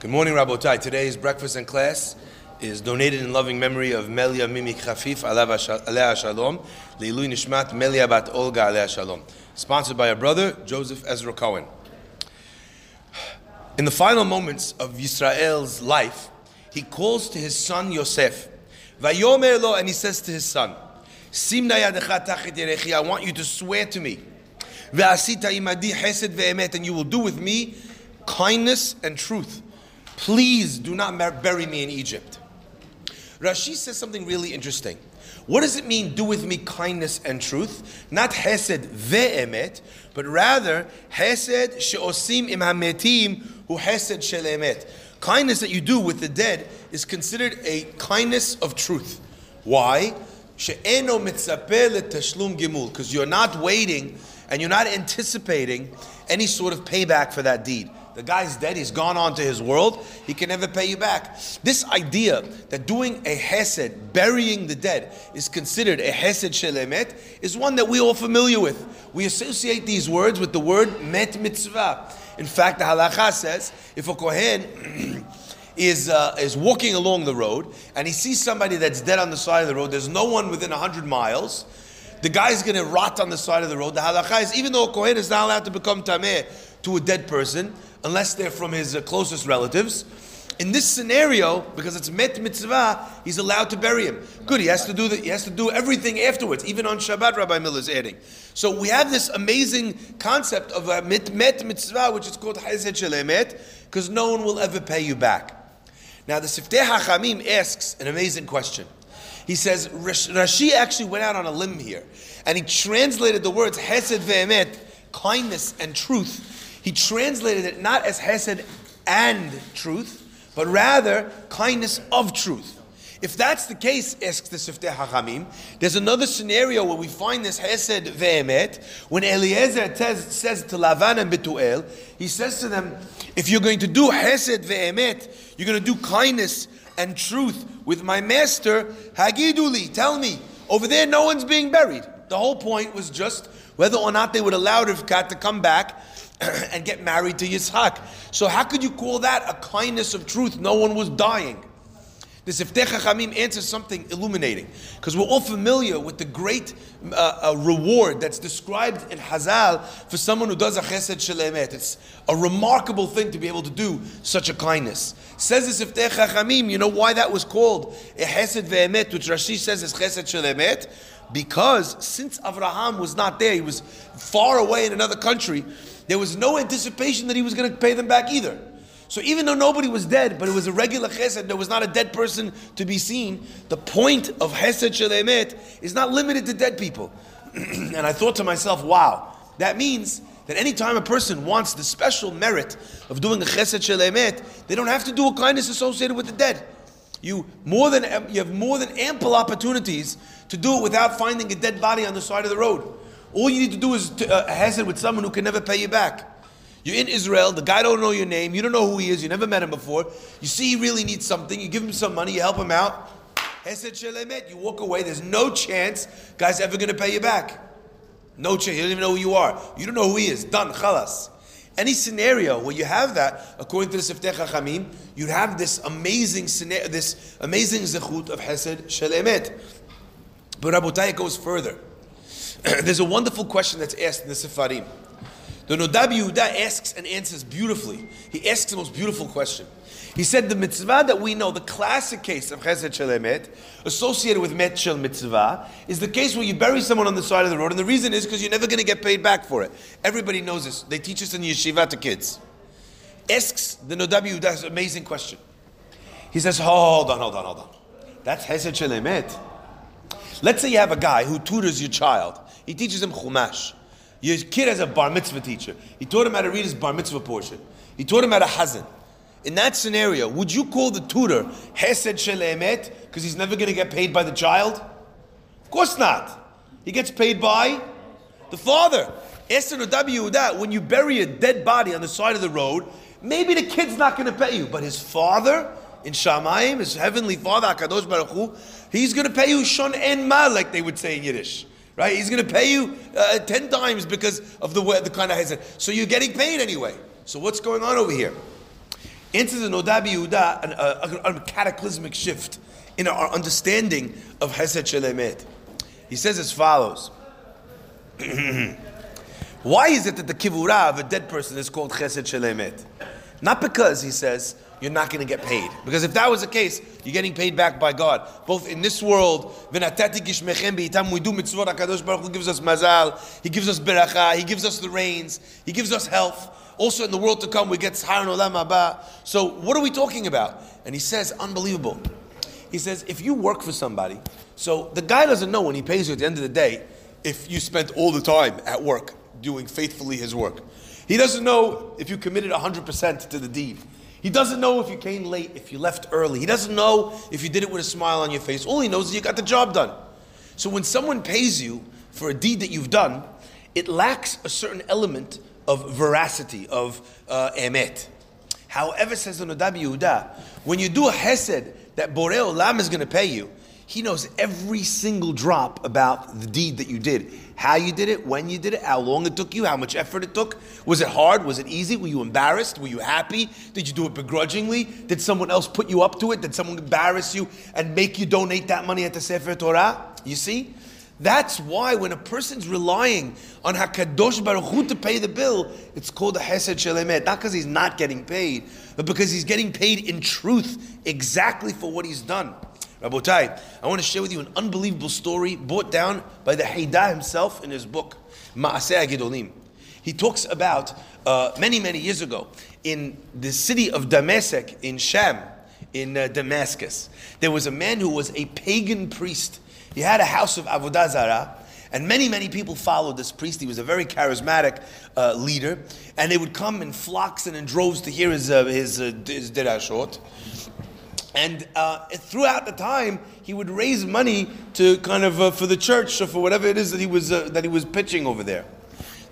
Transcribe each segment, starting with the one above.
Good morning, Rabotai. Today's breakfast and class is donated in loving memory of Melia Mimi Khafif Alea Shalom, Leilui Nishmat Melia Bat Olga Alea Shalom. Sponsored by our brother, Joseph Ezra Cohen. In the final moments of Yisrael's life, he calls to his son Yosef, and he says to his son, I want you to swear to me, imadi and you will do with me kindness and truth. Please do not bury me in Egypt. Rashi says something really interesting. What does it mean, do with me kindness and truth? Not hesed ve'emet, but rather hesed she'osim im hametim hu hesed shel Kindness that you do with the dead is considered a kindness of truth. Why? She'eno mitzapeh gimul, because you're not waiting and you're not anticipating any sort of payback for that deed. The guy's dead, he's gone on to his world, he can never pay you back. This idea that doing a hesed, burying the dead, is considered a hesed shelemet is one that we're all familiar with. We associate these words with the word met mitzvah. In fact, the halacha says if a kohen is, uh, is walking along the road and he sees somebody that's dead on the side of the road, there's no one within 100 miles, the guy's going to rot on the side of the road. The halacha is even though a kohen is not allowed to become tameh to a dead person, unless they're from his uh, closest relatives. In this scenario, because it's met mitzvah, he's allowed to bury him. Good. He has to do the, he has to do everything afterwards, even on Shabbat. Rabbi Miller is adding. So we have this amazing concept of a met, met mitzvah, which is called hesed shelemet, because no one will ever pay you back. Now the Siftei Hachamim asks an amazing question. He says Rashi actually went out on a limb here, and he translated the words hesed ve'emet, kindness and truth he translated it not as Hesed and truth, but rather kindness of truth. If that's the case, asks the Siftei Hachamim, there's another scenario where we find this Hesed ve'emet, when Eliezer says, says to Lavan and Betuel, he says to them, if you're going to do Hesed ve'emet, you're going to do kindness and truth with my master, Hagiduli, tell me, over there no one's being buried. The whole point was just whether or not they would allow Rivkat to come back and get married to Yitzhak. So how could you call that a kindness of truth? No one was dying. The Siftei Chachamim answers something illuminating because we're all familiar with the great uh, uh, reward that's described in Hazal for someone who does a chesed shelemet. It's a remarkable thing to be able to do such a kindness. Says the Siftei Chachamim, you know why that was called a chesed ve'emet, which Rashi says is chesed shelemet? Because since Avraham was not there, he was far away in another country, there was no anticipation that he was going to pay them back either. So even though nobody was dead, but it was a regular chesed, there was not a dead person to be seen, the point of chesed shelemet is not limited to dead people. and I thought to myself, wow, that means that anytime a person wants the special merit of doing a chesed shelemet, they don't have to do a kindness associated with the dead. You more than you have more than ample opportunities to do it without finding a dead body on the side of the road. All you need to do is to, uh, hazard with someone who can never pay you back. You're in Israel, the guy don't know your name, you don't know who he is, you never met him before. You see he really needs something, you give him some money, you help him out. You walk away, there's no chance guy's ever gonna pay you back. No chance, you don't even know who you are. You don't know who he is. Done, chalas. Any scenario where you have that, according to the Siftei Chachamim, you have this amazing scenario, this amazing zechut of Hesed Shelemet. But Rabotai goes further. There's a wonderful question that's asked in the Sefarim. The Noda BiYehuda asks and answers beautifully. He asks the most beautiful question. He said the mitzvah that we know, the classic case of Chesed Shelemet, associated with Met Shel Mitzvah, is the case where you bury someone on the side of the road, and the reason is because you're never going to get paid back for it. Everybody knows this. They teach us in yeshiva to kids. Asks the Noda BiYehuda an amazing question. He says, hold on, hold on, hold on. That's Chesed Shelemet. Let's say you have a guy who tutors your child. He teaches him Chumash. Your kid has a bar mitzvah teacher. He taught him how to read his bar mitzvah portion. He taught him how to hazan. In that scenario, would you call the tutor Hesed Shelemet because he's never going to get paid by the child? Of course not. He gets paid by the father. Esther that when you bury a dead body on the side of the road, maybe the kid's not going to pay you, but his father in Shamayim, his heavenly father, Akadosh Baruch Hu, he's going to pay you shon en mal, like they would say in Yiddish. Right? He's going to pay you uh, 10 times because of the, way, the kind of hazard. So you're getting paid anyway. So what's going on over here? answers in Odabi Yehuda an- a, a cataclysmic shift in our understanding of Hesed Shelemet. He says as follows. Why is it that the kivura of a dead person is called Chesed Shelemet? Not because, he says, you're not going to get paid. Because if that was the case, you're getting paid back by God. Both in this world, we do mitzvot, HaKadosh Baruch Hu gives us mazal, He gives us beracha, He gives us the rains, He gives us health. Also in the world to come, we get Sahar Olam Haba. So what are we talking about? And he says, unbelievable. He says, if you work for somebody, so the guy doesn't know when he pays you at the end of the day if you spent all the time at work doing faithfully his work. He doesn't know if you committed 100% to the deed. He doesn't know if you came late, if you left early. He doesn't know if you did it with a smile on your face. All he knows is you got the job done. So when someone pays you for a deed that you've done, it lacks a certain element of veracity, of uh, emet. However, says the Noda BiYehuda, when you do a hesed that Borei Olam is going to pay you, he knows every single drop about the deed that you did. How you did it, when you did it, how long it took you, how much effort it took. Was it hard? Was it easy? Were you embarrassed? Were you happy? Did you do it begrudgingly? Did someone else put you up to it? Did someone embarrass you and make you donate that money at the Sefer Torah? You see? That's why when a person's relying on Hakadosh Baruch Hu to pay the bill, it's called a Hesed Shelemet. Not because he's not getting paid, but because he's getting paid in truth, exactly for what he's done. Rabotai, I want to share with you an unbelievable story brought down by the Chida himself in his book, Ma'aseh Gedolim. He talks about uh, many, many years ago in the city of Damascus in Sham, in uh, Damascus. There was a man who was a pagan priest. He had a house of Avodah Zarah, and many, many people followed this priest. He was a very charismatic uh, leader, and they would come in flocks and in droves to hear his, uh, his, uh, his. And uh, throughout the time, he would raise money to kind of uh, for the church or for whatever it is that he was uh, that he was pitching over there.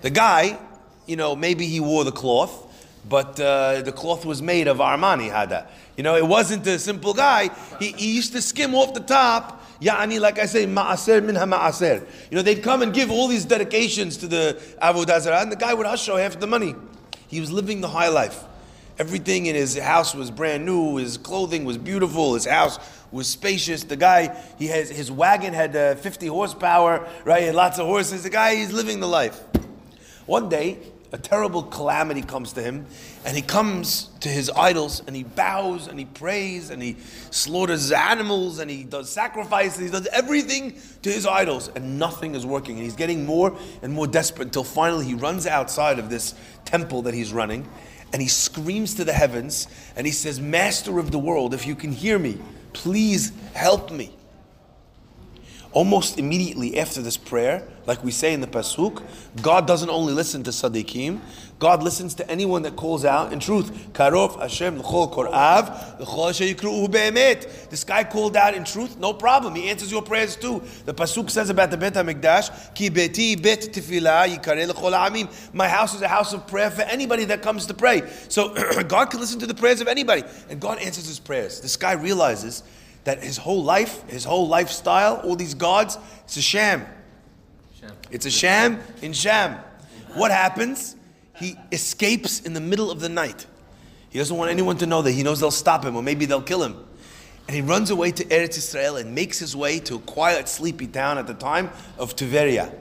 The guy, you know, maybe he wore the cloth, but uh, the cloth was made of Armani Hada. You know, it wasn't a simple guy. He, he used to skim off the top. Ya'ani, like I say, ma'aser min ma'aser. You know, they'd come and give all these dedications to the Avodah Zarah, and the guy would usher half the money. He was living the high life. Everything in his house was brand new. His clothing was beautiful. His house was spacious. The guy, he has his wagon had uh, 50 horsepower, right? He had lots of horses. The guy, he's living the life. One day, a terrible calamity comes to him, and he comes to his idols and he bows and he prays and he slaughters animals and he does sacrifices. He does everything to his idols, and nothing is working. And he's getting more and more desperate until finally he runs outside of this temple that he's running and he screams to the heavens and he says, Master of the world, if you can hear me, please help me. Almost immediately after this prayer, like we say in the Pasuk, God doesn't only listen to Sadiqim, God listens to anyone that calls out in truth. Karov Hashem korav. This guy called out in truth, no problem. He answers your prayers too. The pasuk says about the Bet Hamikdash, ki beti bet tefillah yikare l'chol amim. My house is a house of prayer for anybody that comes to pray. So God can listen to the prayers of anybody, and God answers his prayers. This guy realizes that his whole life, his whole lifestyle, all these gods, it's a sham. It's a sham in sham. What happens? He escapes in the middle of the night. He doesn't want anyone to know that he knows they'll stop him or maybe they'll kill him. And he runs away to Eretz Israel and makes his way to a quiet, sleepy town at the time of Tiberia,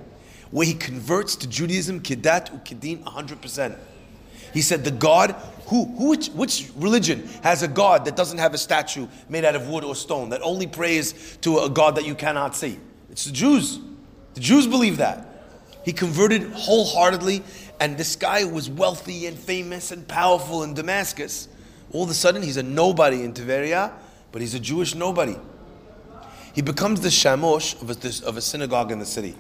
where he converts to Judaism, Kedat Ukidin, 100%. He said, The God, who, who which, which religion has a God that doesn't have a statue made out of wood or stone, that only prays to a God that you cannot see? It's the Jews. The Jews believe that. He converted wholeheartedly, and this guy was wealthy and famous and powerful in Damascus. All of a sudden, he's a nobody in Tiberia, but he's a Jewish nobody. He becomes the shamosh of a, of a synagogue in the city.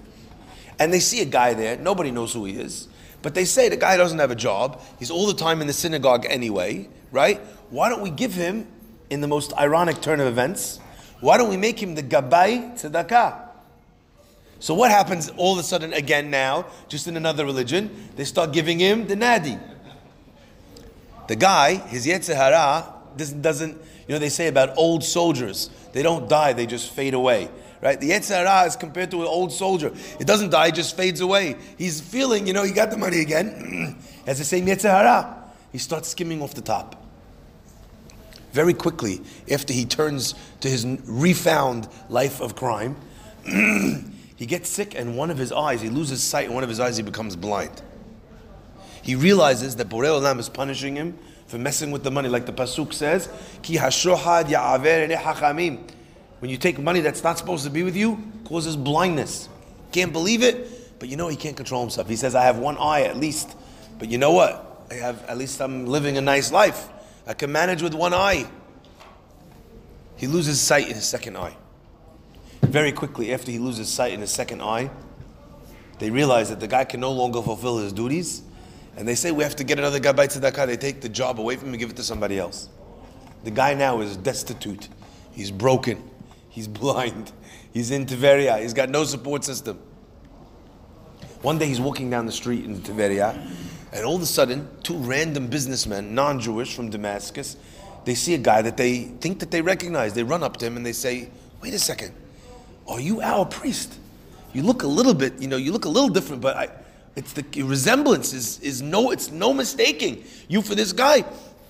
And they see a guy there, nobody knows who he is, but they say the guy doesn't have a job, he's all the time in the synagogue anyway, right? Why don't we give him, in the most ironic turn of events, why don't we make him the Gabbai Tzedakah? So what happens all of a sudden again now, just in another religion? They start giving him the nadi. The guy, his Yetzirah, doesn't, doesn't, you know, they say about old soldiers, they don't die, they just fade away. Right? The Yetzirah is compared to an old soldier. It doesn't die, it just fades away. He's feeling, you know, he got the money again. Has the same Yetzirah. He starts skimming off the top. Very quickly, after he turns to his refound life of crime, he gets sick and one of his eyes, he loses sight, and one of his eyes he becomes blind. He realizes that Borei Olam is punishing him for messing with the money, like the pasuk says, "Ki hashohad ya'aver hachamim." When you take money that's not supposed to be with you, causes blindness. Can't believe it, but you know he can't control himself. He says, "I have one eye at least," but you know what? I have at least I'm living a nice life. I can manage with one eye. He loses sight in his second eye. Very quickly after he loses sight in his second eye, they realize that the guy can no longer fulfill his duties and they say we have to get another guy by tzedakah. They take the job away from him and give it to somebody else. The guy now is destitute. He's broken. He's blind. He's in Tiveria. He's got no support system. One day he's walking down the street in Tiveria, and all of a sudden, two random businessmen, non-Jewish from Damascus, they see a guy that they think that they recognize. They run up to him and they say, "Wait a second, are you our priest? You look a little bit, you know, you look a little different, but I." It's the resemblance is, is no, it's no mistaking you for this guy.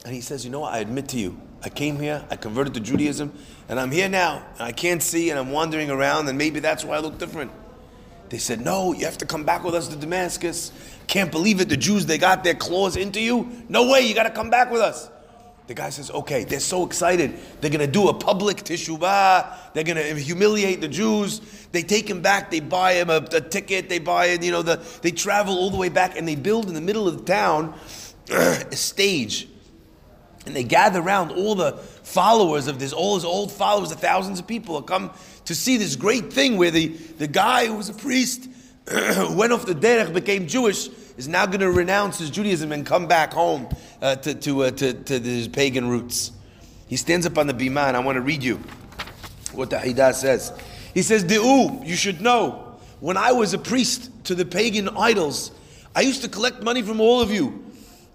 And he says, you know what, I admit to you, I came here, I converted to Judaism, and I'm here now, and I can't see, and I'm wandering around, and maybe that's why I look different. They said, no, you have to come back with us to Damascus. Can't believe it, the Jews, they got their claws into you. No way, you got to come back with us. The guy says, okay, they're so excited. They're going to do a public teshuvah. They're going to humiliate the Jews. They take him back. They buy him a, a ticket. They buy it, you know, the, they travel all the way back and they build in the middle of the town a stage. And they gather around all the followers of this, all his old followers, the thousands of people come to see this great thing where the, the guy who was a priest went off the derech, became Jewish, is now going to renounce his Judaism and come back home uh, to, to, uh, to, to his pagan roots. He stands up on the bima, and I want to read you what the Chida says. He says, De'u, you should know, when I was a priest to the pagan idols, I used to collect money from all of you.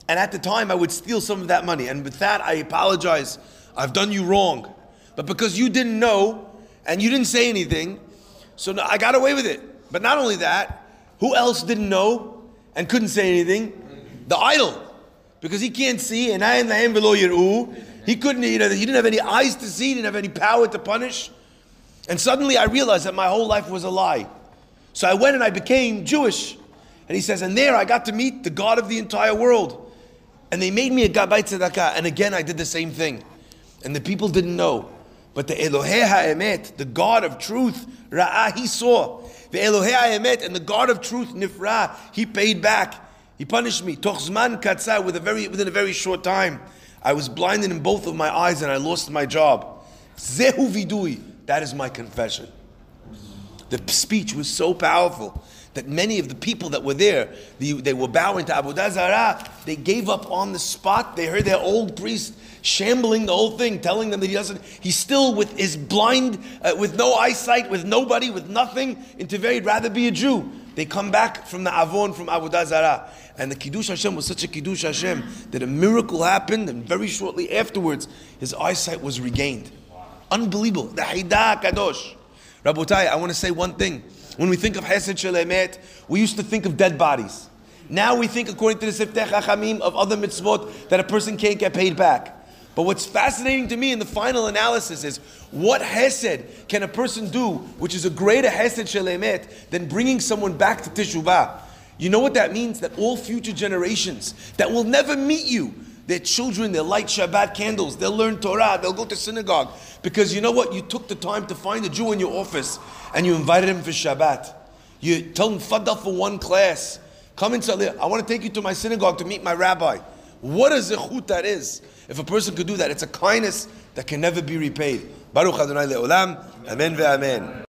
And at the time, I would steal some of that money. And with that, I apologize. I've done you wrong. But because you didn't know and you didn't say anything, so I got away with it. But not only that, who else didn't know and couldn't say anything? The idol. Because he can't see, and I am the velo yiru. He couldn't, you know, he didn't have any eyes to see, didn't have any power to punish. And suddenly I realized that my whole life was a lie. So I went and I became Jewish. And he says, and there I got to meet the God of the entire world. And they made me a Gabbai Tzedakah. And again I did the same thing. And the people didn't know. But the Elohei HaEmet, the God of truth, Ra'ah, he saw. The Elohei Emet and the God of truth, Nifra, he paid back. He punished me. Tochzman katzah with a very within a very short time. I was blinded in both of my eyes and I lost my job. Zehu vidui. That is my confession. The speech was so powerful that many of the people that were there, they were bowing to Avodah Zarah. They gave up on the spot. They heard their old priest shambling the whole thing, telling them that he doesn't, he's still with his blind, uh, with no eyesight, with nobody, with nothing. In Tibet, he'd rather be a Jew. They come back from the Avon, from Avodah Zarah. And the Kiddush Hashem was such a Kiddush Hashem that a miracle happened, and very shortly afterwards, his eyesight was regained. Unbelievable. The Chida Kadosh. Rabotai, I want to say one thing. When we think of Hesed Shelemet, we used to think of dead bodies. Now we think, according to the Siftei Chachamim, of other mitzvot that a person can't get paid back. But what's fascinating to me in the final analysis is what Hesed can a person do, which is a greater Hesed Shelemet, than bringing someone back to Teshuvah. You know what that means? That all future generations that will never meet you, their children, they'll light Shabbat candles, they'll learn Torah, they'll go to synagogue. Because you know what? You took the time to find a Jew in your office and you invited him for Shabbat. You tell him, Faddal for one class. Come inside. I want to take you to my synagogue to meet my rabbi. What a zechut that is. If a person could do that, it's a kindness that can never be repaid. Baruch Adonai le'olam. Amen ve'amen.